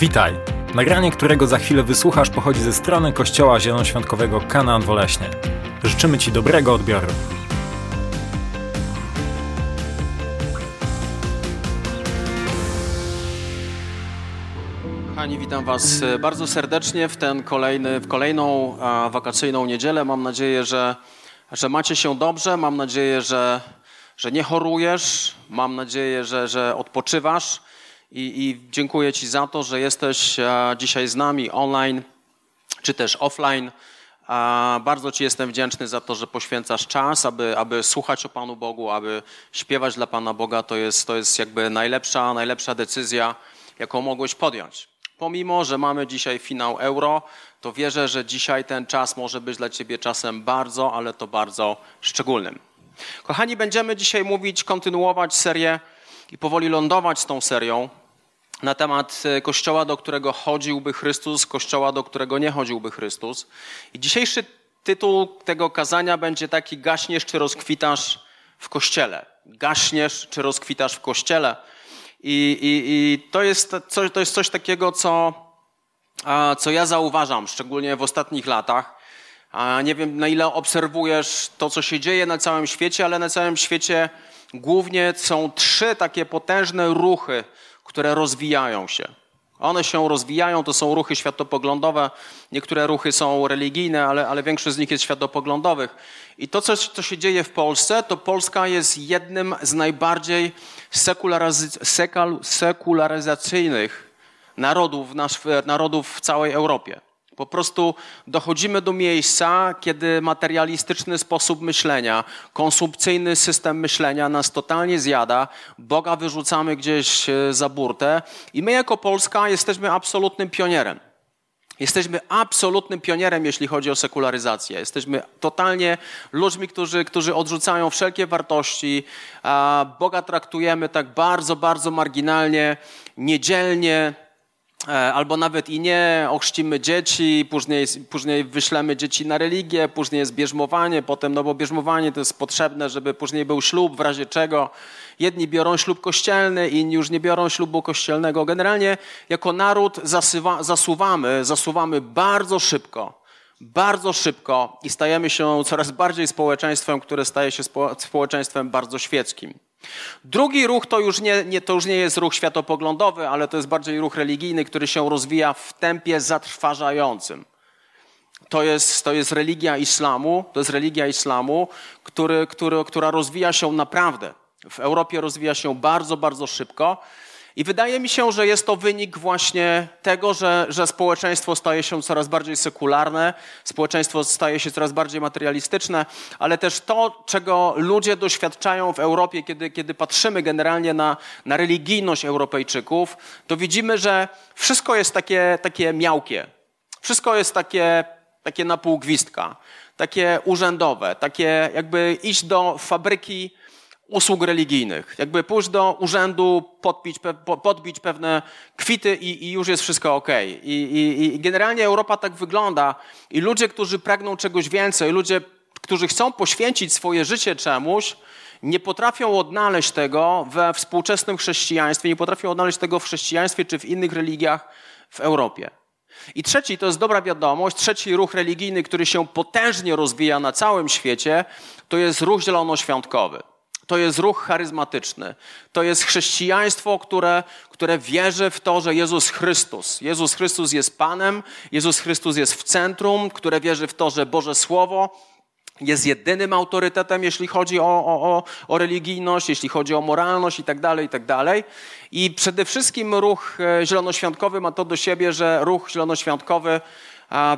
Witaj! Nagranie, którego za chwilę wysłuchasz, pochodzi ze strony Kościoła Zielonoświątkowego Kanaan Woleśnie. Życzymy Ci dobrego odbioru. Kochani, witam Was e, bardzo serdecznie w, ten kolejny, w kolejną wakacyjną niedzielę. Mam nadzieję, że, że macie się dobrze. Mam nadzieję, że, że nie chorujesz. Mam nadzieję, że, że odpoczywasz. I, I dziękuję Ci za to, że jesteś a, dzisiaj z nami online czy też offline. Bardzo Ci jestem wdzięczny za to, że poświęcasz czas, aby, aby słuchać o Panu Bogu, aby śpiewać dla Pana Boga. To jest, to jest jakby najlepsza, najlepsza decyzja, jaką mogłeś podjąć. Pomimo, że mamy dzisiaj finał euro, to wierzę, że dzisiaj ten czas może być dla Ciebie czasem bardzo, ale to bardzo szczególnym. Kochani, będziemy dzisiaj mówić, kontynuować serię i powoli lądować z tą serią na temat e, kościoła, do którego chodziłby Chrystus, kościoła, do którego nie chodziłby Chrystus. I dzisiejszy tytuł tego kazania będzie taki: Gaśniesz czy rozkwitasz w kościele? Gaśniesz czy rozkwitasz w kościele? I, i, i to, jest coś, to jest coś takiego, co, co ja zauważam, szczególnie w ostatnich latach. Nie wiem, na ile obserwujesz to, co się dzieje na całym świecie, ale na całym świecie głównie są trzy takie potężne ruchy, które rozwijają się. One się rozwijają, to są ruchy światopoglądowe. Niektóre ruchy są religijne, ale, ale większość z nich jest światopoglądowych. I to, co, co się dzieje w Polsce, to Polska jest jednym z najbardziej sekularyzacyjnych narodów, nasz, narodów w całej Europie. Po prostu dochodzimy do miejsca, kiedy materialistyczny sposób myślenia, konsumpcyjny system myślenia nas totalnie zjada, Boga wyrzucamy gdzieś e, za burtę i my jako Polska jesteśmy absolutnym pionierem. Jesteśmy absolutnym pionierem, jeśli chodzi o sekularyzację. Jesteśmy totalnie ludźmi, którzy, którzy odrzucają wszelkie wartości. Boga traktujemy tak bardzo, bardzo marginalnie, niedzielnie, albo nawet i nie, ochrzcimy dzieci, później, później wyślemy dzieci na religię, później jest bierzmowanie, potem, no bo bierzmowanie to jest potrzebne, żeby później był ślub, w razie czego jedni biorą ślub kościelny, inni już nie biorą ślubu kościelnego. Generalnie jako naród zasywa, zasuwamy, zasuwamy bardzo szybko, bardzo szybko i stajemy się coraz bardziej społeczeństwem, które staje się społeczeństwem bardzo świeckim. Drugi ruch to już nie, nie, to już nie jest ruch światopoglądowy, ale to jest bardziej ruch religijny, który się rozwija w tempie zatrważającym. To jest, to jest religia islamu, to jest religia islamu, który, który, która rozwija się naprawdę. W Europie rozwija się bardzo, bardzo szybko. I wydaje mi się, że jest to wynik właśnie tego, że, że społeczeństwo staje się coraz bardziej sekularne, społeczeństwo staje się coraz bardziej materialistyczne, ale też to, czego ludzie doświadczają w Europie, kiedy, kiedy patrzymy generalnie na, na religijność Europejczyków, to widzimy, że wszystko jest takie, takie miałkie. Wszystko jest takie, takie na pół gwizdka, takie urzędowe, takie jakby iść do fabryki usług religijnych. Jakby pójść do urzędu, podbić, podbić pewne kwity i, i już jest wszystko ok. I, i, I generalnie Europa tak wygląda. I ludzie, którzy pragną czegoś więcej, ludzie, którzy chcą poświęcić swoje życie czemuś, nie potrafią odnaleźć tego we współczesnym chrześcijaństwie, nie potrafią odnaleźć tego w chrześcijaństwie czy w innych religiach w Europie. I trzeci, to jest dobra wiadomość, trzeci ruch religijny, który się potężnie rozwija na całym świecie, to jest ruch zielonoświątkowy. To jest ruch charyzmatyczny. To jest chrześcijaństwo, które, które wierzy w to, że Jezus Chrystus, Jezus Chrystus jest Panem, Jezus Chrystus jest w centrum, które wierzy w to, że Boże Słowo jest jedynym autorytetem, jeśli chodzi o, o, o, o religijność, jeśli chodzi o moralność i tak dalej, i tak. I przede wszystkim ruch e, zielonoświątkowy ma to do siebie, że ruch zielonoświątkowy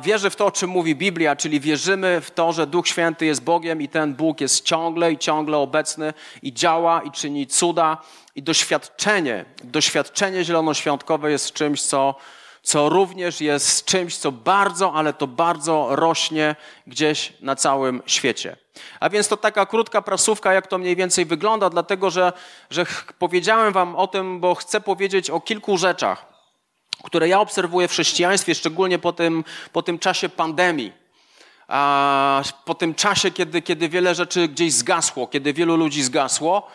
wierzy w to, o czym mówi Biblia, czyli wierzymy w to, że Duch Święty jest Bogiem i ten Bóg jest ciągle i ciągle obecny i działa i czyni cuda. I doświadczenie, doświadczenie zielonoświątkowe jest czymś, co, co również jest czymś, co bardzo, ale to bardzo rośnie gdzieś na całym świecie. A więc to taka krótka prasówka, jak to mniej więcej wygląda, dlatego że, że powiedziałem Wam o tym, bo chcę powiedzieć o kilku rzeczach, które ja obserwuję w chrześcijaństwie, szczególnie po tym, po tym czasie pandemii. Po tym czasie, kiedy, kiedy wiele rzeczy gdzieś zgasło, kiedy wielu ludzi zgasło,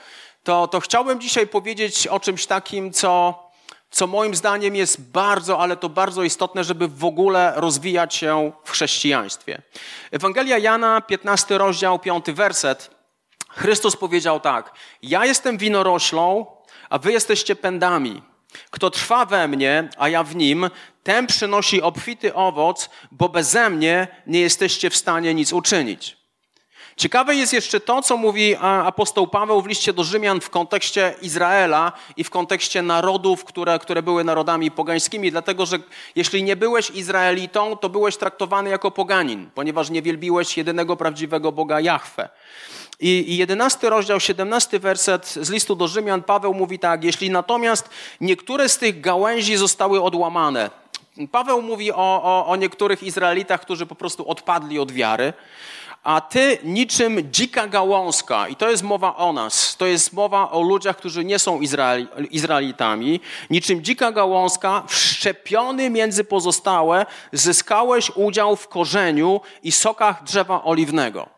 to, to chciałbym dzisiaj powiedzieć o czymś takim, co, co moim zdaniem jest bardzo, ale to bardzo istotne, żeby w ogóle rozwijać się w chrześcijaństwie. Ewangelia Jana, 15 rozdział, 5 werset. Chrystus powiedział tak: Ja jestem winoroślą, a wy jesteście pędami. Kto trwa we mnie, a ja w nim, ten przynosi obfity owoc, bo beze mnie nie jesteście w stanie nic uczynić. Ciekawe jest jeszcze to, co mówi apostoł Paweł w liście do Rzymian w kontekście Izraela i w kontekście narodów, które, które były narodami pogańskimi, dlatego że jeśli nie byłeś Izraelitą, to byłeś traktowany jako poganin, ponieważ nie wielbiłeś jedynego prawdziwego Boga Jahwe. I, jedenasty rozdział, siedemnasty werset z listu do Rzymian, Paweł mówi tak, jeśli natomiast niektóre z tych gałęzi zostały odłamane, Paweł mówi o, o, o niektórych Izraelitach, którzy po prostu odpadli od wiary, a ty niczym dzika gałązka, i to jest mowa o nas, to jest mowa o ludziach, którzy nie są Izrael, Izraelitami, niczym dzika gałązka, wszczepiony między pozostałe, zyskałeś udział w korzeniu i sokach drzewa oliwnego.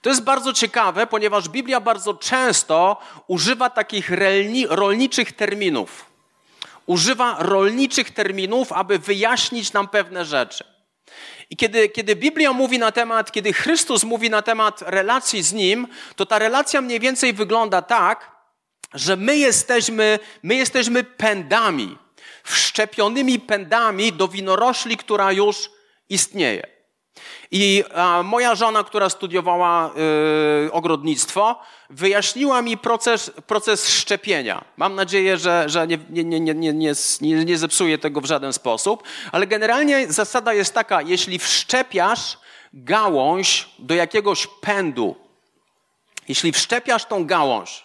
To jest bardzo ciekawe, ponieważ Biblia bardzo często używa takich rolniczych terminów. Używa rolniczych terminów, aby wyjaśnić nam pewne rzeczy. I kiedy, kiedy Biblia mówi na temat, kiedy Chrystus mówi na temat relacji z Nim, to ta relacja mniej więcej wygląda tak, że my jesteśmy, my jesteśmy pędami, wszczepionymi pędami do winorośli, która już istnieje. I moja żona, która studiowała y, ogrodnictwo, wyjaśniła mi proces, proces szczepienia. Mam nadzieję, że, że nie, nie, nie, nie, nie, nie zepsuję tego w żaden sposób, ale generalnie zasada jest taka, jeśli wszczepiasz gałąź do jakiegoś pędu, jeśli wszczepiasz tą gałąź,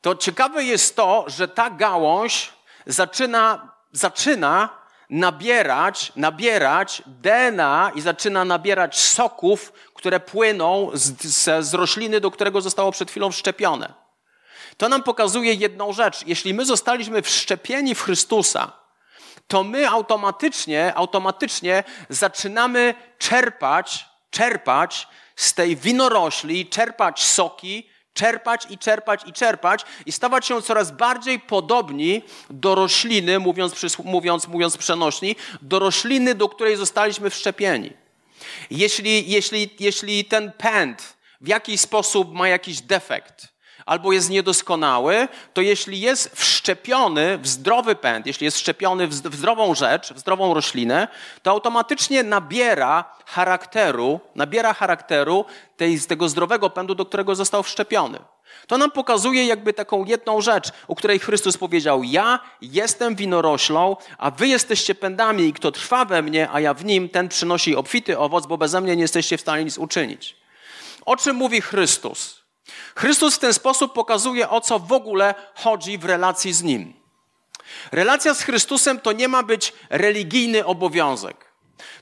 to ciekawe jest to, że ta gałąź zaczyna, zaczyna nabierać, nabierać DNA i zaczyna nabierać soków, które płyną z, z, z rośliny, do którego zostało przed chwilą wszczepione. To nam pokazuje jedną rzecz. Jeśli my zostaliśmy wszczepieni w Chrystusa, to my automatycznie, automatycznie zaczynamy czerpać, czerpać z tej winorośli, czerpać soki, czerpać i czerpać i czerpać i stawać się coraz bardziej podobni do rośliny, mówiąc, mówiąc, mówiąc przenośni, do rośliny, do której zostaliśmy wszczepieni. Jeśli, jeśli, jeśli ten pęd w jakiś sposób ma jakiś defekt, albo jest niedoskonały, to jeśli jest wszczepiony w zdrowy pęd, jeśli jest wszczepiony w zdrową rzecz, w zdrową roślinę, to automatycznie nabiera charakteru, nabiera charakteru tej, tego zdrowego pędu, do którego został wszczepiony. To nam pokazuje jakby taką jedną rzecz, o której Chrystus powiedział: Ja jestem winoroślą, a wy jesteście pędami, i kto trwa we mnie, a ja w nim, ten przynosi obfity owoc, bo beze mnie nie jesteście w stanie nic uczynić. O czym mówi Chrystus? Chrystus w ten sposób pokazuje, o co w ogóle chodzi w relacji z Nim. Relacja z Chrystusem to nie ma być religijny obowiązek.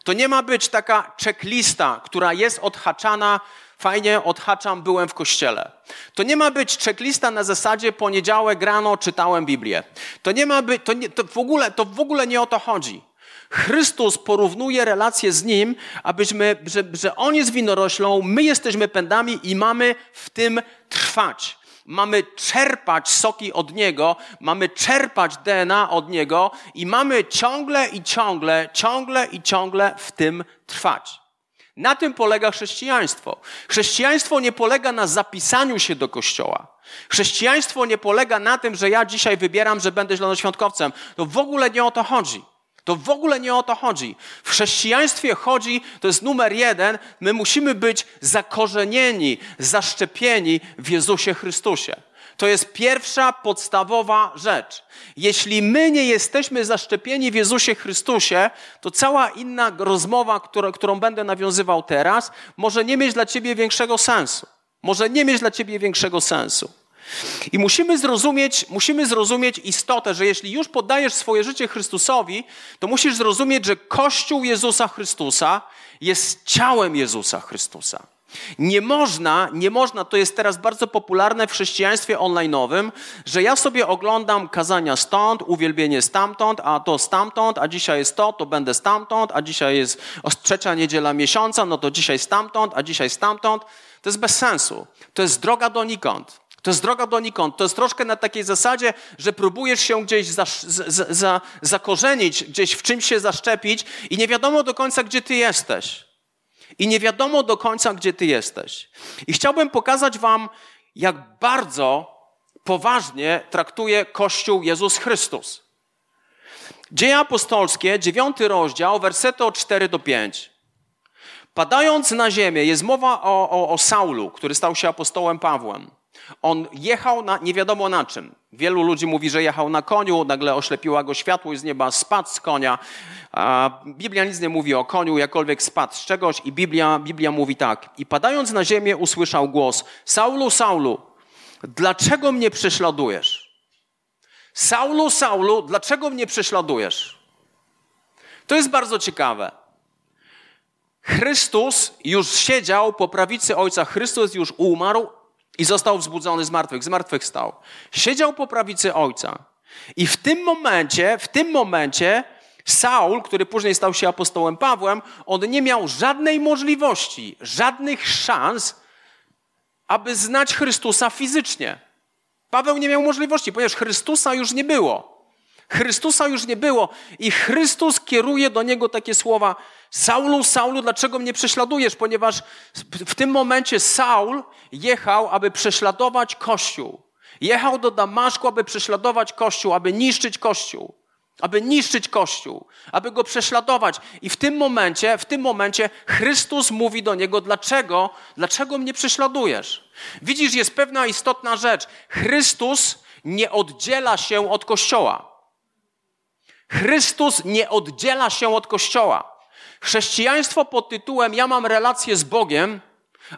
To nie ma być taka checklista, która jest odhaczana. Fajnie, odhaczam, byłem w kościele. To nie ma być checklista na zasadzie poniedziałek rano czytałem Biblię. To nie ma być, to, nie, to, w ogóle, to w ogóle nie o to chodzi. Chrystus porównuje relacje z Nim, abyśmy, że, że On jest winoroślą, my jesteśmy pędami i mamy w tym trwać. Mamy czerpać soki od Niego, mamy czerpać DNA od Niego i mamy ciągle i ciągle, ciągle i ciągle w tym trwać. Na tym polega chrześcijaństwo. Chrześcijaństwo nie polega na zapisaniu się do kościoła. Chrześcijaństwo nie polega na tym, że ja dzisiaj wybieram, że będę zielonoświątkowcem. To w ogóle nie o to chodzi. To w ogóle nie o to chodzi. W chrześcijaństwie chodzi, to jest numer jeden, my musimy być zakorzenieni, zaszczepieni w Jezusie Chrystusie. To jest pierwsza podstawowa rzecz. Jeśli my nie jesteśmy zaszczepieni w Jezusie Chrystusie, to cała inna rozmowa, którą, będę nawiązywał teraz, może nie mieć dla ciebie większego sensu. Może nie mieć dla ciebie większego sensu. I musimy zrozumieć, musimy zrozumieć istotę, że jeśli już poddajesz swoje życie Chrystusowi, to musisz zrozumieć, że Kościół Jezusa Chrystusa jest ciałem Jezusa Chrystusa. Nie można, nie można, to jest teraz bardzo popularne w chrześcijaństwie online'owym, że ja sobie oglądam kazania stąd, uwielbienie stamtąd, a to stamtąd, a dzisiaj jest to, to będę stamtąd, a dzisiaj jest trzecia niedziela miesiąca, no to dzisiaj stamtąd, a dzisiaj stamtąd. To jest bez sensu. To jest droga donikąd. To jest droga donikąd. To jest troszkę na takiej zasadzie, że próbujesz się gdzieś za, za, za, zakorzenić, gdzieś w czymś się zaszczepić i nie wiadomo do końca, gdzie ty jesteś. I nie wiadomo do końca, gdzie ty jesteś. I chciałbym pokazać wam, jak bardzo poważnie traktuje Kościół Jezus Chrystus. Dzieje apostolskie, dziewiąty rozdział, wersety od 4 do 5. Padając na ziemię, jest mowa o, o, o Saulu, który stał się apostołem Pawłem. On jechał na, nie wiadomo na czym. Wielu ludzi mówi, że jechał na koniu, nagle oślepiła go światło z nieba, spadł z konia. Biblia nic nie mówi o koniu, jakkolwiek spadł z czegoś i Biblia, Biblia mówi tak. I padając na ziemię usłyszał głos, Saulu, Saulu, dlaczego mnie prześladujesz? Saulu, Saulu, dlaczego mnie prześladujesz? To jest bardzo ciekawe. Chrystus już siedział po prawicy Ojca, Chrystus już umarł i został wzbudzony z martwych, z martwych stał. Siedział po prawicy Ojca. I w tym momencie, w tym momencie Saul, który później stał się apostołem Pawłem, on nie miał żadnej możliwości, żadnych szans, aby znać Chrystusa fizycznie. Paweł nie miał możliwości, ponieważ Chrystusa już nie było. Chrystusa już nie było i Chrystus kieruje do niego takie słowa: Saulu, Saulu, dlaczego mnie prześladujesz? Ponieważ w tym momencie Saul jechał, aby prześladować Kościół. Jechał do Damaszku, aby prześladować Kościół, aby niszczyć Kościół. Aby niszczyć Kościół, aby go prześladować. I w tym momencie, w tym momencie Chrystus mówi do niego, dlaczego, dlaczego mnie prześladujesz? Widzisz, jest pewna istotna rzecz. Chrystus nie oddziela się od Kościoła. Chrystus nie oddziela się od Kościoła. Chrześcijaństwo pod tytułem Ja mam relację z Bogiem,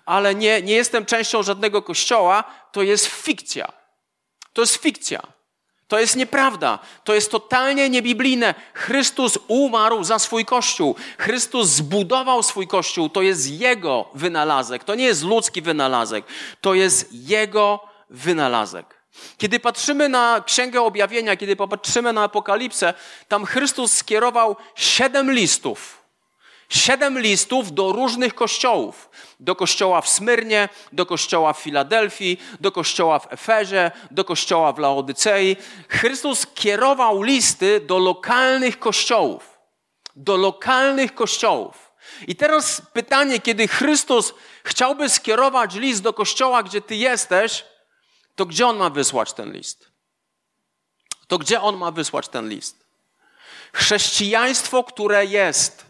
ale nie, nie jestem częścią żadnego kościoła, to jest fikcja. To jest fikcja. To jest nieprawda. To jest totalnie niebiblijne. Chrystus umarł za swój kościół. Chrystus zbudował swój kościół. To jest Jego wynalazek. To nie jest ludzki wynalazek. To jest Jego wynalazek. Kiedy patrzymy na Księgę Objawienia, kiedy popatrzymy na Apokalipsę, tam Chrystus skierował siedem listów Siedem listów do różnych kościołów. Do kościoła w Smyrnie, do kościoła w Filadelfii, do kościoła w Efezie, do kościoła w Laodycei. Chrystus kierował listy do lokalnych kościołów. Do lokalnych kościołów. I teraz pytanie, kiedy Chrystus chciałby skierować list do kościoła, gdzie ty jesteś, to gdzie on ma wysłać ten list? To gdzie on ma wysłać ten list? Chrześcijaństwo, które jest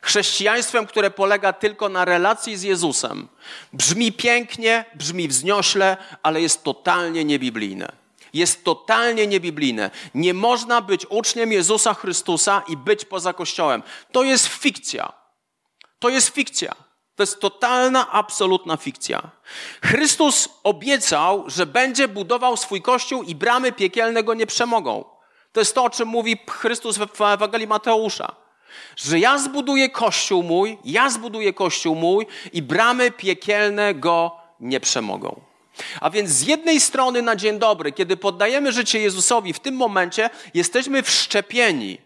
Chrześcijaństwem, które polega tylko na relacji z Jezusem, brzmi pięknie, brzmi wzniośle, ale jest totalnie niebiblijne. Jest totalnie niebiblijne. Nie można być uczniem Jezusa Chrystusa i być poza Kościołem. To jest fikcja. To jest fikcja. To jest totalna, absolutna fikcja. Chrystus obiecał, że będzie budował swój kościół i bramy piekielne go nie przemogą. To jest to, o czym mówi Chrystus w Ewangelii Mateusza że ja zbuduję kościół mój, ja zbuduję kościół mój i bramy piekielne go nie przemogą. A więc z jednej strony na dzień dobry, kiedy poddajemy życie Jezusowi, w tym momencie jesteśmy wszczepieni,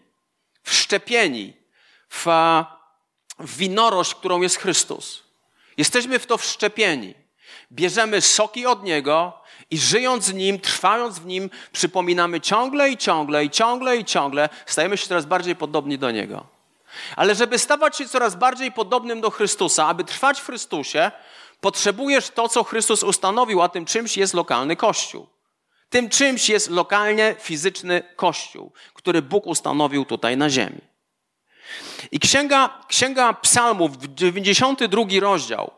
wszczepieni w, w winorość, którą jest Chrystus. Jesteśmy w to wszczepieni. Bierzemy soki od Niego i żyjąc z Nim, trwając w Nim, przypominamy ciągle i ciągle i ciągle i ciągle, stajemy się coraz bardziej podobni do Niego. Ale żeby stawać się coraz bardziej podobnym do Chrystusa, aby trwać w Chrystusie, potrzebujesz to, co Chrystus ustanowił, a tym czymś jest lokalny Kościół. Tym czymś jest lokalnie fizyczny Kościół, który Bóg ustanowił tutaj na ziemi. I księga, księga Psalmów, 92 rozdział,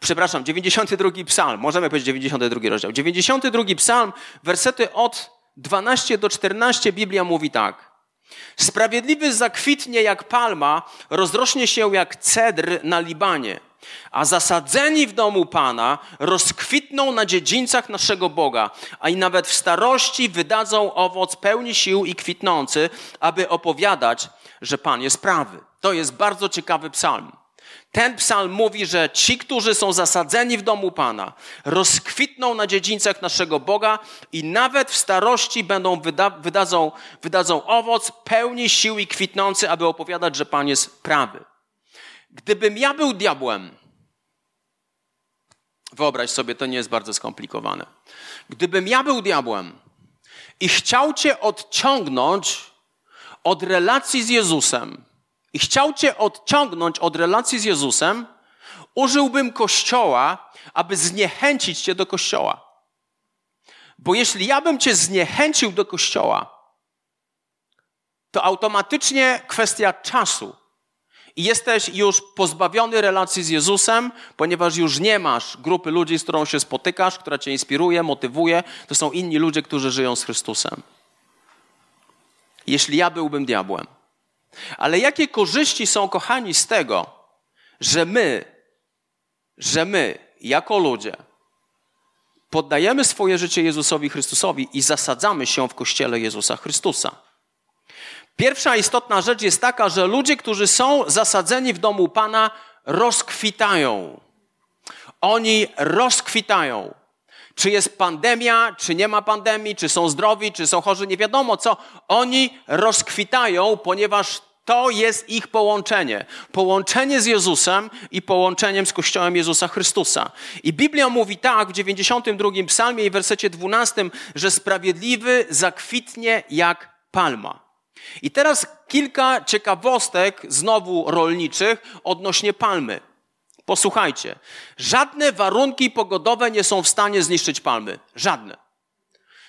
przepraszam, 92 psalm, możemy powiedzieć 92 rozdział, 92 psalm, wersety od 12 do 14, Biblia mówi tak. Sprawiedliwy zakwitnie jak palma, rozrośnie się jak cedr na Libanie, a zasadzeni w domu Pana rozkwitną na dziedzińcach naszego Boga, a i nawet w starości wydadzą owoc pełni sił i kwitnący, aby opowiadać, że Pan jest prawy. To jest bardzo ciekawy psalm. Ten psalm mówi, że ci, którzy są zasadzeni w domu Pana, rozkwitną na dziedzińcach naszego Boga i nawet w starości będą wyda wydadzą, wydadzą owoc pełni sił i kwitnący, aby opowiadać, że Pan jest prawy. Gdybym ja był diabłem, Wyobraź sobie, to nie jest bardzo skomplikowane. Gdybym ja był diabłem i chciał cię odciągnąć od relacji z Jezusem i chciał cię odciągnąć od relacji z Jezusem, użyłbym Kościoła, aby zniechęcić cię do Kościoła. Bo jeśli ja bym cię zniechęcił do Kościoła, to automatycznie kwestia czasu i jesteś już pozbawiony relacji z Jezusem, ponieważ już nie masz grupy ludzi, z którą się spotykasz, która cię inspiruje, motywuje. To są inni ludzie, którzy żyją z Chrystusem. Jeśli ja byłbym diabłem. Ale jakie korzyści są, kochani, z tego, że my, że my, jako ludzie, poddajemy swoje życie Jezusowi Chrystusowi i zasadzamy się w kościele Jezusa Chrystusa? Pierwsza istotna rzecz jest taka, że ludzie, którzy są zasadzeni w domu Pana, rozkwitają. Oni rozkwitają. Czy jest pandemia, czy nie ma pandemii, czy są zdrowi, czy są chorzy, nie wiadomo co. Oni rozkwitają, ponieważ to jest ich połączenie. Połączenie z Jezusem i połączeniem z Kościołem Jezusa Chrystusa. I Biblia mówi tak w 92 psalmie i wersecie 12, że sprawiedliwy zakwitnie jak palma. I teraz kilka ciekawostek, znowu rolniczych, odnośnie palmy. Posłuchajcie. Żadne warunki pogodowe nie są w stanie zniszczyć palmy. Żadne.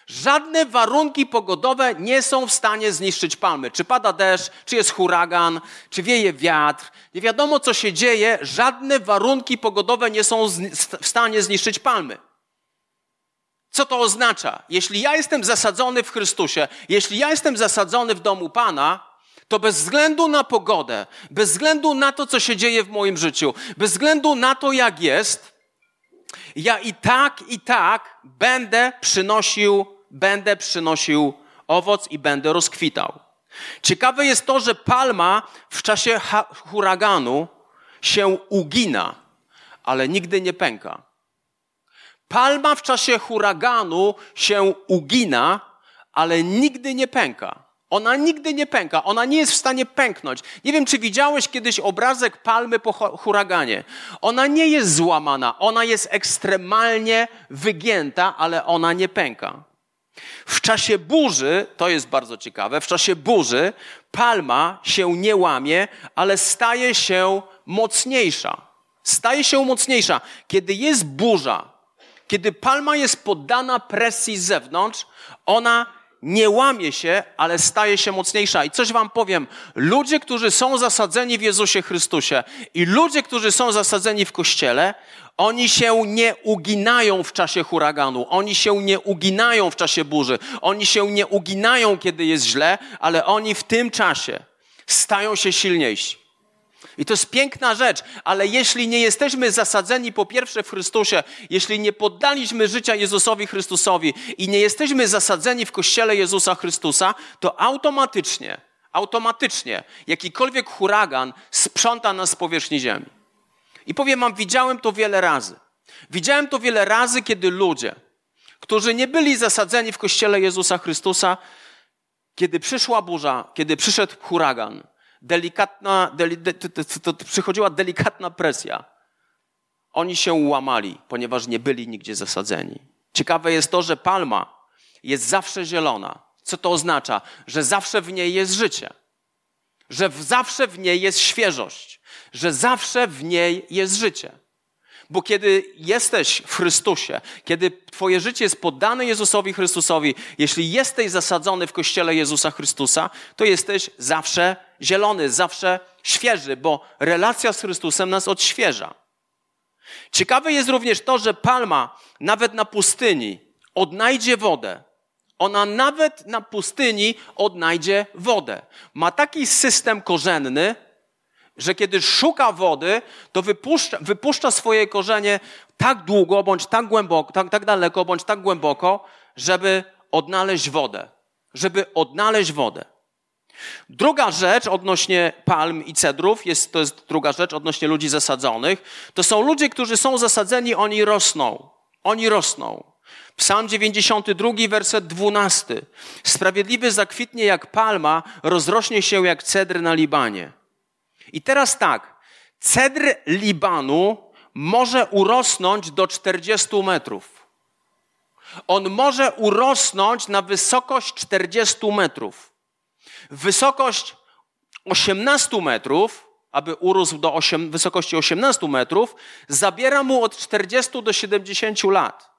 Żadne warunki pogodowe nie są w stanie zniszczyć palmy. Czy pada deszcz, czy jest huragan, czy wieje wiatr. Nie wiadomo, co się dzieje. Żadne warunki pogodowe nie są w stanie zniszczyć palmy. Co to oznacza? Jeśli ja jestem zasadzony w Chrystusie, jeśli ja jestem zasadzony w domu Pana, to bez względu na pogodę, bez względu na to, co się dzieje w moim życiu, bez względu na to, jak jest, ja i tak, i tak będę przynosił, będę przynosił owoc i będę rozkwitał. Ciekawe jest to, że palma w czasie huraganu się ugina, ale nigdy nie pęka. Palma w czasie huraganu się ugina, ale nigdy nie pęka. Ona nigdy nie pęka, ona nie jest w stanie pęknąć. Nie wiem, czy widziałeś kiedyś obrazek palmy po huraganie. Ona nie jest złamana, ona jest ekstremalnie wygięta, ale ona nie pęka. W czasie burzy, to jest bardzo ciekawe, w czasie burzy palma się nie łamie, ale staje się mocniejsza. Staje się mocniejsza. Kiedy jest burza, kiedy palma jest poddana presji z zewnątrz, ona nie łamie się, ale staje się mocniejsza. I coś wam powiem. Ludzie, którzy są zasadzeni w Jezusie Chrystusie i ludzie, którzy są zasadzeni w Kościele, oni się nie uginają w czasie huraganu, oni się nie uginają w czasie burzy, oni się nie uginają, kiedy jest źle, ale oni w tym czasie stają się silniejsi. I to jest piękna rzecz, ale jeśli nie jesteśmy zasadzeni po pierwsze w Chrystusie, jeśli nie poddaliśmy życia Jezusowi Chrystusowi i nie jesteśmy zasadzeni w Kościele Jezusa Chrystusa, to automatycznie, automatycznie jakikolwiek huragan sprząta nas z powierzchni ziemi. I powiem wam, widziałem to wiele razy. Widziałem to wiele razy, kiedy ludzie, którzy nie byli zasadzeni w Kościele Jezusa Chrystusa, kiedy przyszła burza, kiedy przyszedł huragan, delikatna, deli, de, to, to przychodziła delikatna presja. Oni się łamali, ponieważ nie byli nigdzie zasadzeni. Ciekawe jest to, że palma jest zawsze zielona. Co to oznacza? Że zawsze w niej jest życie. Że zawsze w niej jest świeżość. Że zawsze w niej jest życie. Bo kiedy jesteś w Chrystusie, kiedy Twoje życie jest poddane Jezusowi Chrystusowi, jeśli jesteś zasadzony w kościele Jezusa Chrystusa, to jesteś zawsze zielony, zawsze świeży, bo relacja z Chrystusem nas odświeża. Ciekawe jest również to, że palma nawet na pustyni odnajdzie wodę. Ona nawet na pustyni odnajdzie wodę. Ma taki system korzenny, że kiedy szuka wody, to wypuszcza, wypuszcza swoje korzenie tak długo, bądź tak głęboko, tak, tak daleko, bądź tak głęboko, żeby odnaleźć wodę. Żeby odnaleźć wodę. Druga rzecz odnośnie palm i cedrów, jest, to jest druga rzecz odnośnie ludzi zasadzonych, to są ludzie, którzy są zasadzeni, oni rosną. Oni rosną. Psalm 92, werset 12. Sprawiedliwy zakwitnie jak palma, rozrośnie się jak cedr na Libanie. I teraz tak, cedr Libanu może urosnąć do 40 metrów. On może urosnąć na wysokość 40 metrów. Wysokość 18 metrów, aby urósł do 8, wysokości 18 metrów, zabiera mu od 40 do 70 lat.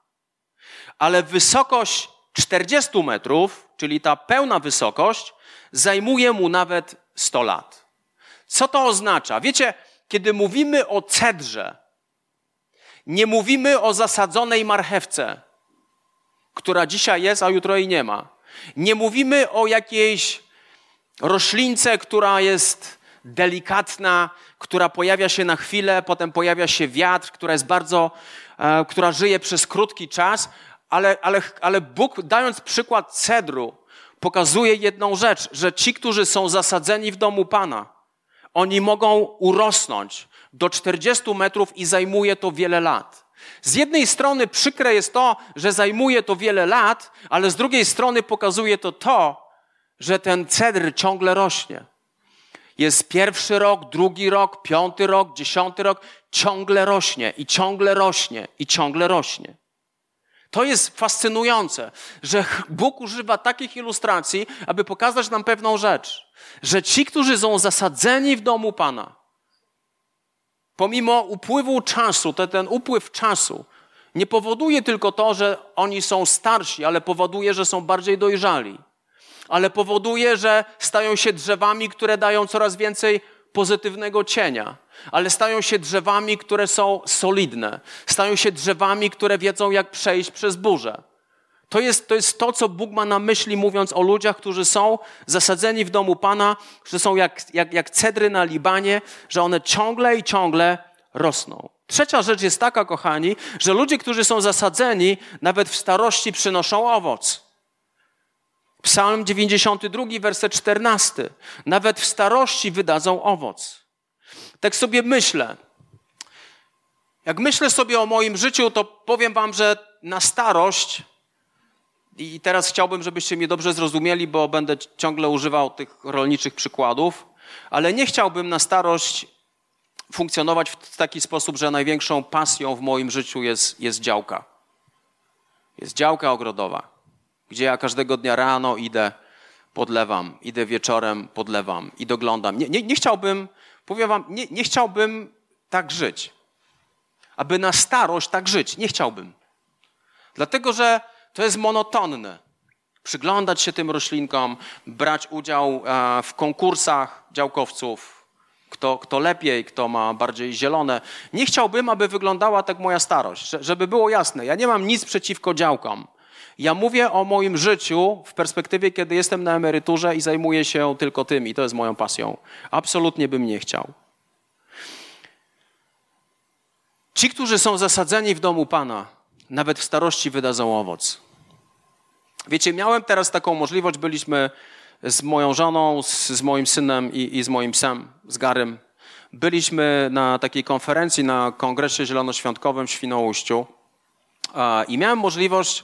Ale wysokość 40 metrów, czyli ta pełna wysokość, zajmuje mu nawet 100 lat. Co to oznacza? Wiecie, kiedy mówimy o cedrze, nie mówimy o zasadzonej marchewce, która dzisiaj jest, a jutro jej nie ma. Nie mówimy o jakiejś roślince, która jest delikatna, która pojawia się na chwilę, potem pojawia się wiatr, która jest bardzo, e, która żyje przez krótki czas, ale, ale, ale Bóg, dając przykład cedru, pokazuje jedną rzecz, że ci, którzy są zasadzeni w domu Pana, oni mogą urosnąć do 40 metrów i zajmuje to wiele lat. Z jednej strony przykre jest to, że zajmuje to wiele lat, ale z drugiej strony pokazuje to to, że ten cedr ciągle rośnie. Jest pierwszy rok, drugi rok, piąty rok, dziesiąty rok, ciągle rośnie i ciągle rośnie i ciągle rośnie. To jest fascynujące, że Bóg używa takich ilustracji, aby pokazać nam pewną rzecz, że ci, którzy są zasadzeni w domu Pana, pomimo upływu czasu, ten upływ czasu nie powoduje tylko to, że oni są starsi, ale powoduje, że są bardziej dojrzali. Ale powoduje, że stają się drzewami, które dają coraz więcej pozytywnego cienia, ale stają się drzewami, które są solidne. Stają się drzewami, które wiedzą, jak przejść przez burzę. To jest, to jest to, co Bóg ma na myśli, mówiąc o ludziach, którzy są zasadzeni w domu Pana, że są jak, jak, jak cedry na Libanie, że one ciągle i ciągle rosną. Trzecia rzecz jest taka, kochani, że ludzie, którzy są zasadzeni, nawet w starości przynoszą owoc. Psalm 92, werset 14. Nawet w starości wydadzą owoc. Tak sobie myślę. Jak myślę sobie o moim życiu, to powiem Wam, że na starość, i teraz chciałbym, żebyście mnie dobrze zrozumieli, bo będę ciągle używał tych rolniczych przykładów, ale nie chciałbym na starość funkcjonować w taki sposób, że największą pasją w moim życiu jest, jest działka. Jest działka ogrodowa gdzie ja każdego dnia rano idę, podlewam, idę wieczorem, podlewam i doglądam. Nie, nie, nie chciałbym, powiem wam, nie, nie chciałbym tak żyć. Aby na starość tak żyć. Nie chciałbym. Dlatego, że to jest monotonne. Przyglądać się tym roślinkom, brać udział e, w konkursach działkowców, kto, kto lepiej, kto ma bardziej zielone. Nie chciałbym, aby wyglądała tak moja starość. Żeby było jasne, ja nie mam nic przeciwko działkom. Ja mówię o moim życiu w perspektywie, kiedy jestem na emeryturze i zajmuję się tylko tym, i to jest moją pasją. Absolutnie bym nie chciał. Ci, którzy są zasadzeni w domu Pana, nawet w starości wydadzą owoc. Wiecie, miałem teraz taką możliwość, byliśmy z moją żoną, z, z moim synem i, i, z moim psem, z Garym. Byliśmy na takiej konferencji na Kongresie Zielonoświątkowym w Świnoujściu i miałem możliwość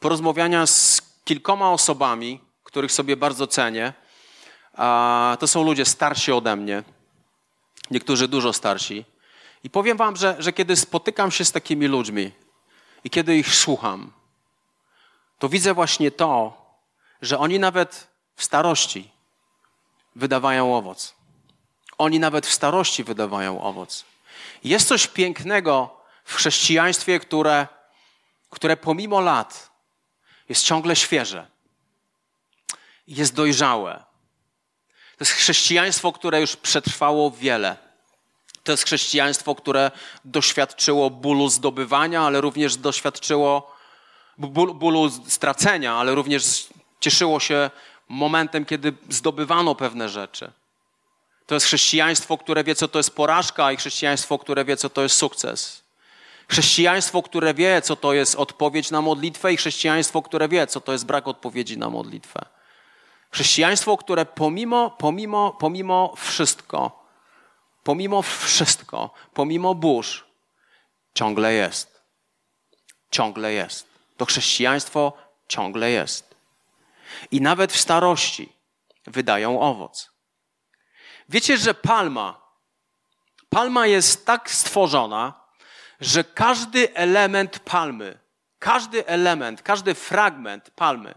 porozmawiania z kilkoma osobami, których sobie bardzo cenię. To są ludzie starsi ode mnie, niektórzy dużo starsi. I powiem Wam, że, że kiedy spotykam się z takimi ludźmi i kiedy ich słucham, to widzę właśnie to, że oni nawet w starości wydawają owoc. Oni nawet w starości wydawają owoc. Jest coś pięknego w chrześcijaństwie, które, które pomimo lat jest ciągle świeże, jest dojrzałe. To jest chrześcijaństwo, które już przetrwało wiele. To jest chrześcijaństwo, które doświadczyło bólu zdobywania, ale również doświadczyło bólu stracenia, ale również cieszyło się momentem, kiedy zdobywano pewne rzeczy. To jest chrześcijaństwo, które wie, co to jest porażka, i chrześcijaństwo, które wie, co to jest sukces. Chrześcijaństwo, które wie, co to jest odpowiedź na modlitwę, i chrześcijaństwo, które wie, co to jest brak odpowiedzi na modlitwę. Chrześcijaństwo, które pomimo, pomimo, pomimo wszystko, pomimo wszystko, pomimo burz, ciągle jest. Ciągle jest. To chrześcijaństwo ciągle jest. I nawet w starości wydają owoc. Wiecie, że palma, palma jest tak stworzona, że każdy element palmy, każdy element, każdy fragment palmy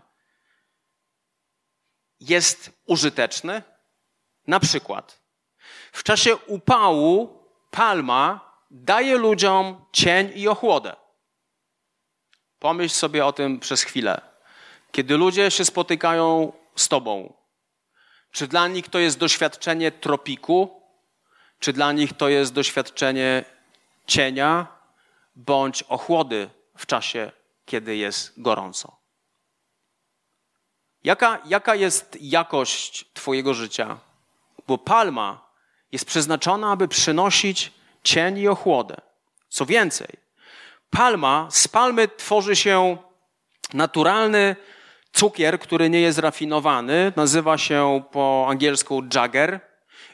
jest użyteczny? Na przykład, w czasie upału palma daje ludziom cień i ochłodę. Pomyśl sobie o tym przez chwilę. Kiedy ludzie się spotykają z Tobą, czy dla nich to jest doświadczenie tropiku, czy dla nich to jest doświadczenie cienia bądź ochłody w czasie, kiedy jest gorąco? Jaka, jaka jest jakość Twojego życia? Bo palma jest przeznaczona, aby przynosić cień i ochłodę. Co więcej, palma, z palmy tworzy się naturalny cukier, który nie jest rafinowany. Nazywa się po angielsku jagger.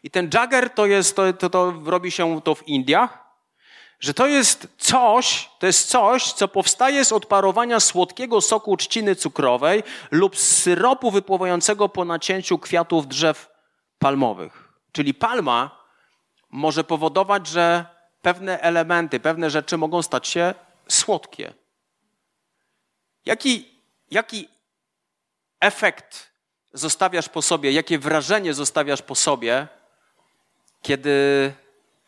I ten jagger to jest, to, to, to robi się to w Indiach że to jest coś, to jest coś, co powstaje z odparowania słodkiego soku trzciny cukrowej lub syropu wypływającego po nacięciu kwiatów drzew palmowych. Czyli palma może powodować, że pewne elementy, pewne rzeczy mogą stać się słodkie. Jaki, jaki efekt zostawiasz po sobie, jakie wrażenie zostawiasz po sobie, kiedy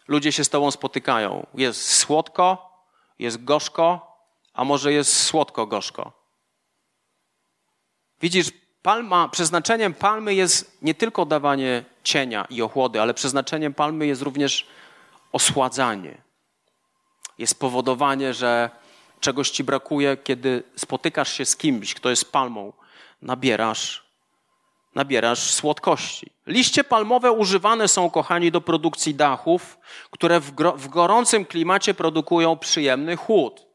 ludzie się z Tobą spotykają. Jest słodko, jest gorzko, a może jest słodko-gorzko. Widzisz, palma, przeznaczeniem palmy jest nie tylko dawanie cienia i ochłody, ale przeznaczeniem palmy jest również osładzanie. Jest powodowanie, że czegoś ci brakuje, kiedy spotykasz się z kimś, kto jest palmą, nabierasz nabierasz słodkości. Liście palmowe używane są, kochani, do produkcji dachów, które w, w gorącym klimacie produkują przyjemny chłód.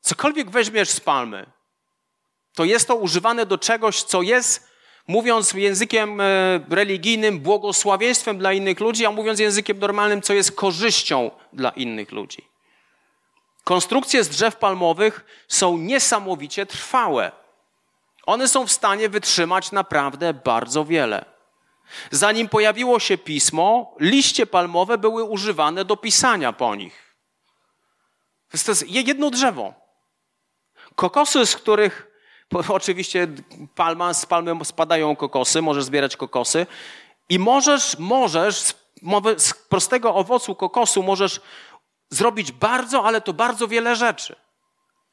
Cokolwiek weźmiesz z palmy, to jest to używane do czegoś, co jest, mówiąc językiem e, religijnym, błogosławieństwem dla innych ludzi, a mówiąc językiem normalnym, co jest korzyścią dla innych ludzi. Konstrukcje z drzew palmowych są niesamowicie trwałe. One są w stanie wytrzymać naprawdę bardzo wiele. Zanim pojawiło się pismo, liście palmowe były używane do pisania po nich. To jest jedno drzewo. Kokosy, z których oczywiście palma, z palmy spadają kokosy, możesz zbierać kokosy i możesz, możesz z prostego owocu kokosu możesz zrobić bardzo, ale to bardzo wiele rzeczy.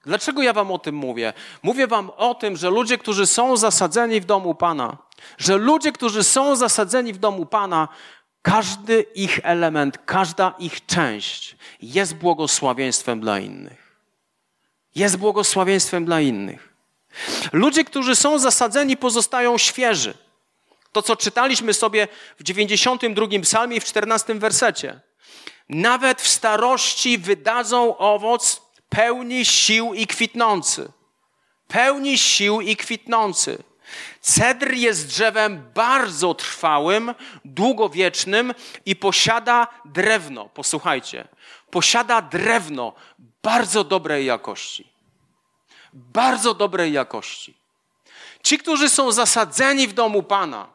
Dlaczego ja wam o tym mówię? Mówię wam o tym, że ludzie, którzy są zasadzeni w domu Pana, że ludzie, którzy są zasadzeni w domu Pana, każdy ich element, każda ich część jest błogosławieństwem dla innych. Jest błogosławieństwem dla innych. Ludzie, którzy są zasadzeni, pozostają świeży. To, co czytaliśmy sobie w 92 psalmie i w 14 wersecie. Nawet w starości wydadzą owoc pełni sił i kwitnący. Pełni sił i kwitnący. Cedr jest drzewem bardzo trwałym, długowiecznym i posiada drewno. Posłuchajcie, posiada drewno bardzo dobrej jakości. Bardzo dobrej jakości. Ci, którzy są zasadzeni w domu Pana,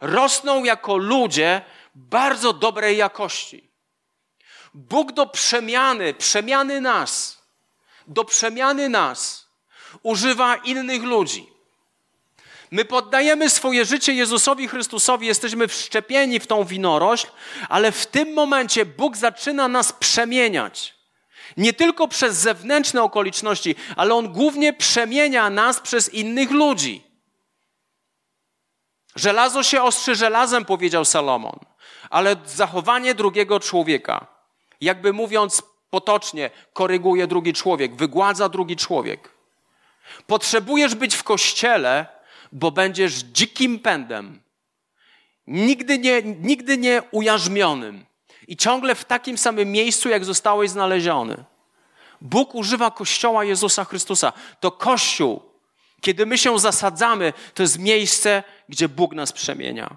rosną jako ludzie bardzo dobrej jakości. Bóg do przemiany, przemiany nas, do przemiany nas używa innych ludzi. My poddajemy swoje życie Jezusowi Chrystusowi, jesteśmy wszczepieni w tą winorośl, ale w tym momencie Bóg zaczyna nas przemieniać. Nie tylko przez zewnętrzne okoliczności, ale On głównie przemienia nas przez innych ludzi. Żelazo się ostrzy żelazem, powiedział Salomon, ale zachowanie drugiego człowieka jakby mówiąc potocznie, koryguje drugi człowiek, wygładza drugi człowiek. Potrzebujesz być w kościele, bo będziesz dzikim pędem, nigdy nie, nigdy nie ujarzmionym i ciągle w takim samym miejscu, jak zostałeś znaleziony. Bóg używa Kościoła Jezusa Chrystusa. To Kościół, kiedy my się zasadzamy, to jest miejsce, gdzie Bóg nas przemienia.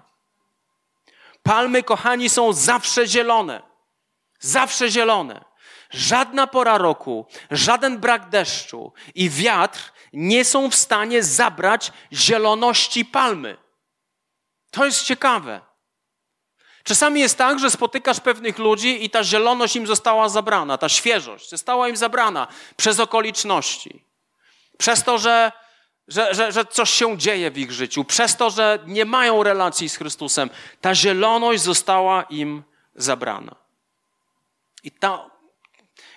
Palmy, kochani, są zawsze zielone. Zawsze zielone. Żadna pora roku, żaden brak deszczu i wiatr nie są w stanie zabrać zieloności palmy. To jest ciekawe. Czasami jest tak, że spotykasz pewnych ludzi i ta zieloność im została zabrana, ta świeżość została im zabrana przez okoliczności. Przez to, że, że, że, że coś się dzieje w ich życiu, przez to, że nie mają relacji z Chrystusem. Ta zieloność została im zabrana. I ta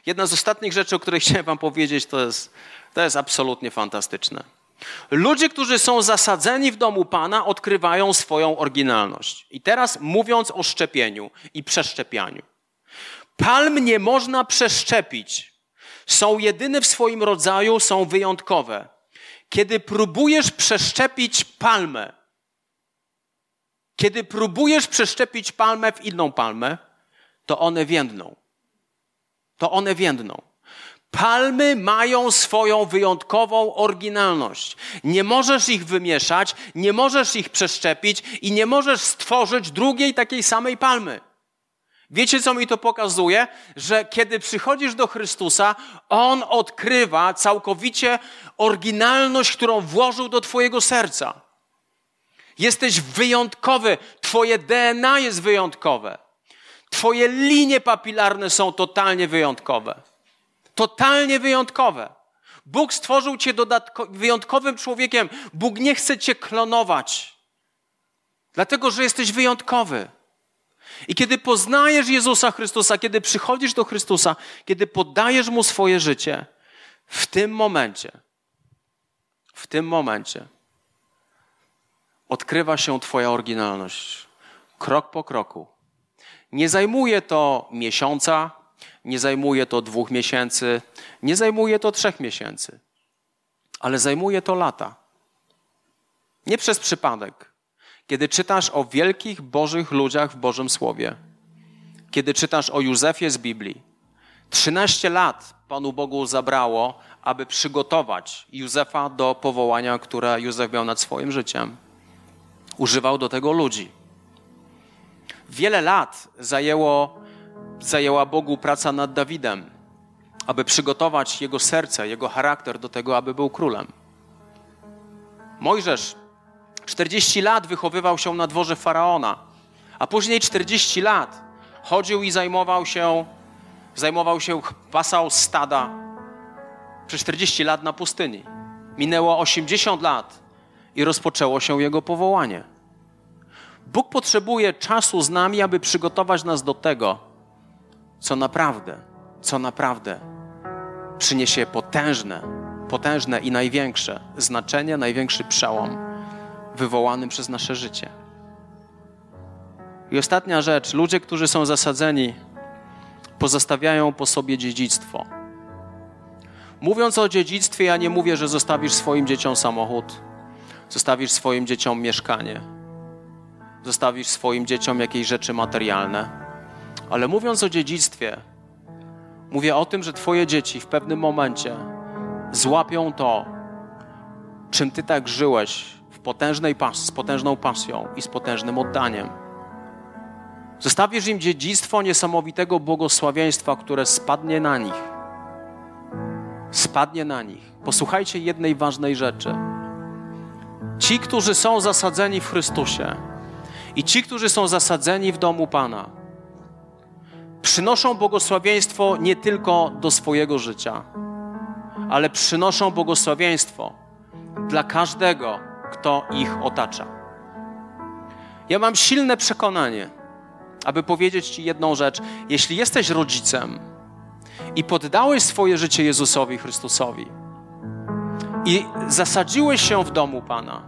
jedna z ostatnich rzeczy, o której chciałem Wam powiedzieć, to jest, to jest absolutnie fantastyczne. Ludzie, którzy są zasadzeni w domu Pana, odkrywają swoją oryginalność. I teraz mówiąc o szczepieniu i przeszczepianiu. Palm nie można przeszczepić. Są jedyne w swoim rodzaju, są wyjątkowe. Kiedy próbujesz przeszczepić palmę, kiedy próbujesz przeszczepić palmę w inną palmę, to one więdną. To one więdną. Palmy mają swoją wyjątkową oryginalność. Nie możesz ich wymieszać, nie możesz ich przeszczepić i nie możesz stworzyć drugiej takiej samej palmy. Wiecie, co mi to pokazuje? Że kiedy przychodzisz do Chrystusa, On odkrywa całkowicie oryginalność, którą włożył do Twojego serca. Jesteś wyjątkowy, Twoje DNA jest wyjątkowe. Twoje linie papilarne są totalnie wyjątkowe. Totalnie wyjątkowe. Bóg stworzył cię wyjątkowym człowiekiem. Bóg nie chce cię klonować. Dlatego, że jesteś wyjątkowy. I kiedy poznajesz Jezusa Chrystusa, kiedy przychodzisz do Chrystusa, kiedy poddajesz Mu swoje życie, w tym momencie, w tym momencie odkrywa się Twoja oryginalność. Krok po kroku. Nie zajmuje to miesiąca, nie zajmuje to dwóch miesięcy, nie zajmuje to trzech miesięcy, ale zajmuje to lata. Nie przez przypadek. Kiedy czytasz o wielkich Bożych ludziach w Bożym Słowie, kiedy czytasz o Józefie z Biblii, 13 lat Panu Bogu zabrało, aby przygotować Józefa do powołania, które Józef miał nad swoim życiem. Używał do tego ludzi. Wiele lat zajęło zajęła Bogu praca nad Dawidem, aby przygotować jego serce, jego charakter do tego, aby był królem. Mojżesz 40 lat wychowywał się na dworze faraona, a później 40 lat chodził i zajmował się, zajmował się, pasał stada przez 40 lat na pustyni. Minęło 80 lat i rozpoczęło się jego powołanie. Bóg potrzebuje czasu z nami, aby przygotować nas do tego, co naprawdę, co naprawdę przyniesie potężne, potężne i największe znaczenie, największy przełom wywołany przez nasze życie. I ostatnia rzecz, ludzie, którzy są zasadzeni, pozostawiają po sobie dziedzictwo. Mówiąc o dziedzictwie, ja nie mówię, że zostawisz swoim dzieciom samochód, zostawisz swoim dzieciom mieszkanie, zostawisz swoim dzieciom jakieś rzeczy materialne ale mówiąc o dziedzictwie, mówię o tym, że Twoje dzieci w pewnym momencie złapią to, czym Ty tak żyłeś w potężnej pas z potężną pasją i z potężnym oddaniem. Zostawisz im dziedzictwo niesamowitego błogosławieństwa, które spadnie na nich. Spadnie na nich. Posłuchajcie jednej ważnej rzeczy. Ci, którzy są zasadzeni w Chrystusie i ci, którzy są zasadzeni w domu Pana, przynoszą błogosławieństwo nie tylko do swojego życia, ale przynoszą błogosławieństwo dla każdego, kto ich otacza. Ja mam silne przekonanie, aby powiedzieć Ci jedną rzecz. Jeśli jesteś rodzicem i poddałeś swoje życie Jezusowi Chrystusowi i zasadziłeś się w domu Pana,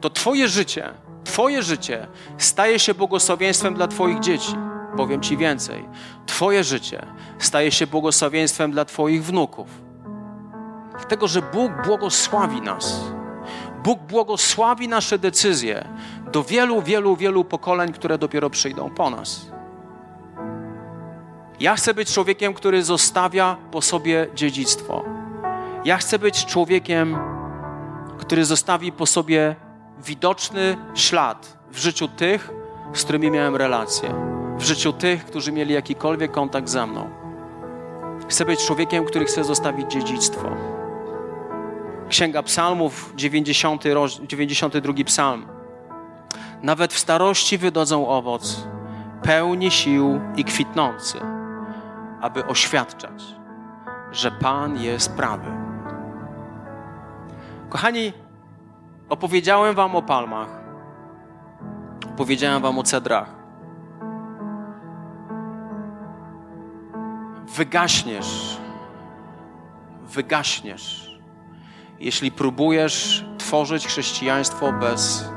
to Twoje życie, Twoje życie staje się błogosławieństwem dla Twoich dzieci. Powiem Ci więcej. Twoje życie staje się błogosławieństwem dla Twoich wnuków. Dlatego, że Bóg błogosławi nas. Bóg błogosławi nasze decyzje do wielu, wielu, wielu pokoleń, które dopiero przyjdą po nas. Ja chcę być człowiekiem, który zostawia po sobie dziedzictwo. Ja chcę być człowiekiem, który zostawi po sobie widoczny ślad w życiu tych, z którymi miałem relacje w życiu tych, którzy mieli jakikolwiek kontakt ze mną. Chcę być człowiekiem, który chce zostawić dziedzictwo. Księga Psalmów, 90, 92 psalm. Nawet w starości wydodzą owoc, pełni sił i kwitnący, aby oświadczać, że Pan jest prawy. Kochani, opowiedziałem Wam o palmach, opowiedziałem Wam o cedrach. Wygaśniesz, wygaśniesz, jeśli próbujesz tworzyć chrześcijaństwo bez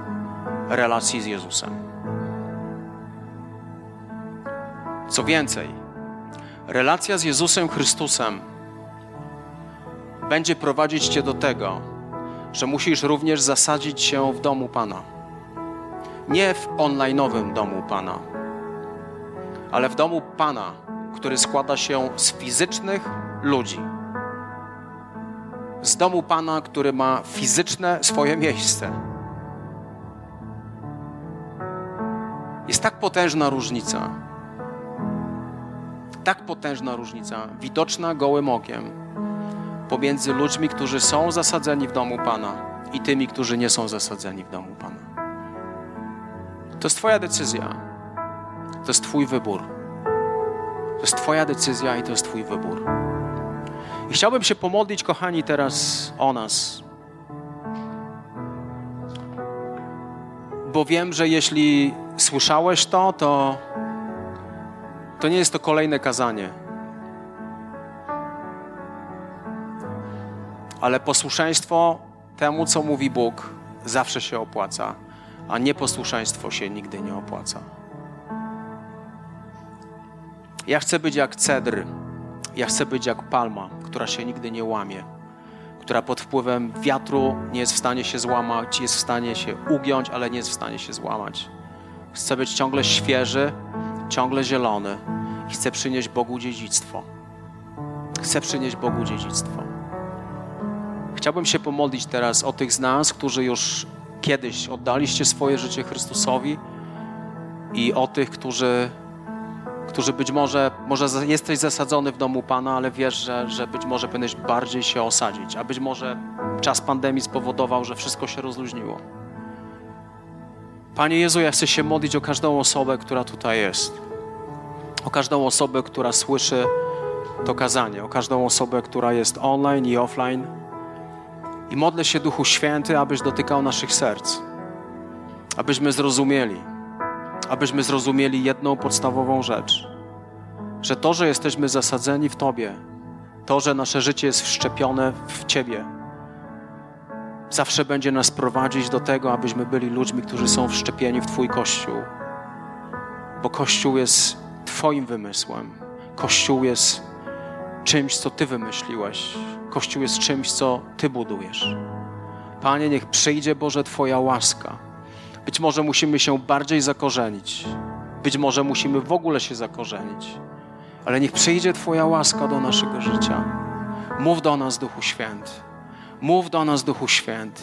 relacji z Jezusem. Co więcej, relacja z Jezusem Chrystusem będzie prowadzić Cię do tego, że musisz również zasadzić się w domu Pana. Nie w online'owym domu Pana, ale w domu Pana, który składa się z fizycznych ludzi. Z domu Pana, który ma fizyczne swoje miejsce. Jest tak potężna różnica. Tak potężna różnica, widoczna gołym okiem, pomiędzy ludźmi, którzy są zasadzeni w domu Pana i tymi, którzy nie są zasadzeni w domu Pana. To jest Twoja decyzja. To jest Twój wybór. To jest Twoja decyzja i to jest Twój wybór. I chciałbym się pomodlić, kochani, teraz o nas. Bo wiem, że jeśli słyszałeś to, to, to nie jest to kolejne kazanie. Ale posłuszeństwo temu, co mówi Bóg, zawsze się opłaca, a nieposłuszeństwo się nigdy nie opłaca. Ja chcę być jak cedr, ja chcę być jak palma, która się nigdy nie łamie, która pod wpływem wiatru nie jest w stanie się złamać, jest w stanie się ugiąć, ale nie jest w stanie się złamać. Chcę być ciągle świeży, ciągle zielony i chcę przynieść Bogu dziedzictwo. Chcę przynieść Bogu dziedzictwo. Chciałbym się pomodlić teraz o tych z nas, którzy już kiedyś oddaliście swoje życie Chrystusowi i o tych, którzy, którzy być może, może jesteś zasadzony w domu Pana, ale wiesz, że, że być może powinieneś bardziej się osadzić, a być może czas pandemii spowodował, że wszystko się rozluźniło. Panie Jezu, ja chcę się modlić o każdą osobę, która tutaj jest. O każdą osobę, która słyszy to kazanie. O każdą osobę, która jest online i offline. I modlę się, Duchu Święty, abyś dotykał naszych serc. Abyśmy zrozumieli. Abyśmy zrozumieli jedną podstawową rzecz. Że to, że jesteśmy zasadzeni w Tobie, to, że nasze życie jest wszczepione w Ciebie, zawsze będzie nas prowadzić do tego, abyśmy byli ludźmi, którzy są wszczepieni w Twój Kościół. Bo Kościół jest Twoim wymysłem. Kościół jest czymś, co Ty wymyśliłeś. Kościół jest czymś, co Ty budujesz. Panie, niech przyjdzie Boże Twoja łaska. Być może musimy się bardziej zakorzenić. Być może musimy w ogóle się zakorzenić. Ale niech przyjdzie Twoja łaska do naszego życia. Mów do nas, Duchu Święty. Mów do nas, Duchu Święty.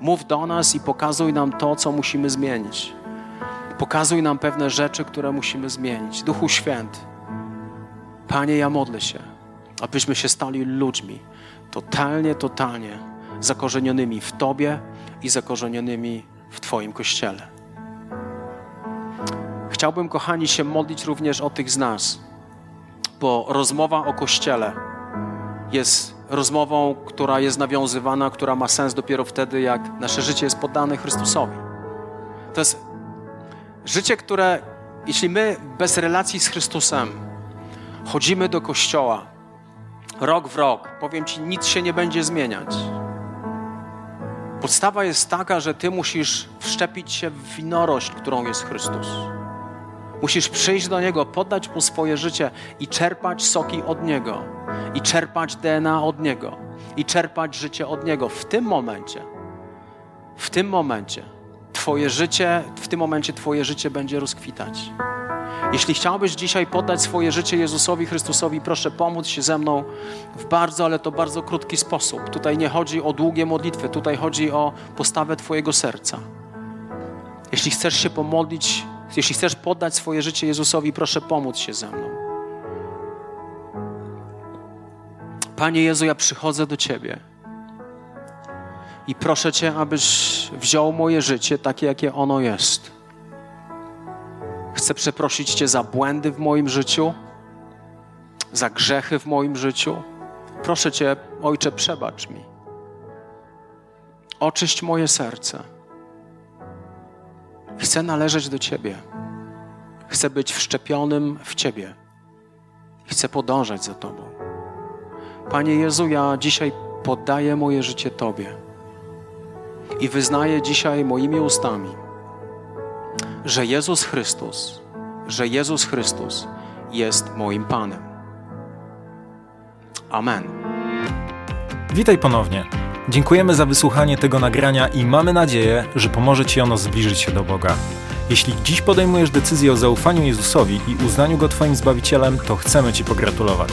Mów do nas i pokazuj nam to, co musimy zmienić. Pokazuj nam pewne rzeczy, które musimy zmienić. Duchu Święty, Panie, ja modlę się, abyśmy się stali ludźmi totalnie, totalnie zakorzenionymi w Tobie i zakorzenionymi w Twoim Kościele. Chciałbym, kochani, się modlić również o tych z nas, bo rozmowa o Kościele jest rozmową, która jest nawiązywana, która ma sens dopiero wtedy, jak nasze życie jest poddane Chrystusowi. To jest życie, które, jeśli my bez relacji z Chrystusem chodzimy do kościoła rok w rok, powiem Ci, nic się nie będzie zmieniać. Podstawa jest taka, że Ty musisz wszczepić się w winorość, którą jest Chrystus. Musisz przyjść do Niego, poddać Mu swoje życie i czerpać soki od Niego, i czerpać DNA od Niego, i czerpać życie od Niego. W tym momencie, w tym momencie, Twoje życie, w tym momencie Twoje życie będzie rozkwitać. Jeśli chciałbyś dzisiaj poddać swoje życie Jezusowi Chrystusowi, proszę pomóc się ze mną w bardzo, ale to bardzo krótki sposób. Tutaj nie chodzi o długie modlitwy, tutaj chodzi o postawę Twojego serca. Jeśli chcesz się pomodlić jeśli chcesz poddać swoje życie Jezusowi, proszę pomóc się ze mną. Panie Jezu, ja przychodzę do Ciebie i proszę Cię, abyś wziął moje życie takie, jakie ono jest. Chcę przeprosić Cię za błędy w moim życiu, za grzechy w moim życiu. Proszę Cię, Ojcze, przebacz mi. Oczyść moje serce. Chcę należeć do Ciebie. Chcę być wszczepionym w Ciebie. Chcę podążać za Tobą. Panie Jezu, ja dzisiaj poddaję moje życie Tobie i wyznaję dzisiaj moimi ustami, że Jezus Chrystus, że Jezus Chrystus jest moim Panem. Amen. Witaj ponownie. Dziękujemy za wysłuchanie tego nagrania i mamy nadzieję, że pomoże Ci ono zbliżyć się do Boga. Jeśli dziś podejmujesz decyzję o zaufaniu Jezusowi i uznaniu Go Twoim Zbawicielem, to chcemy Ci pogratulować.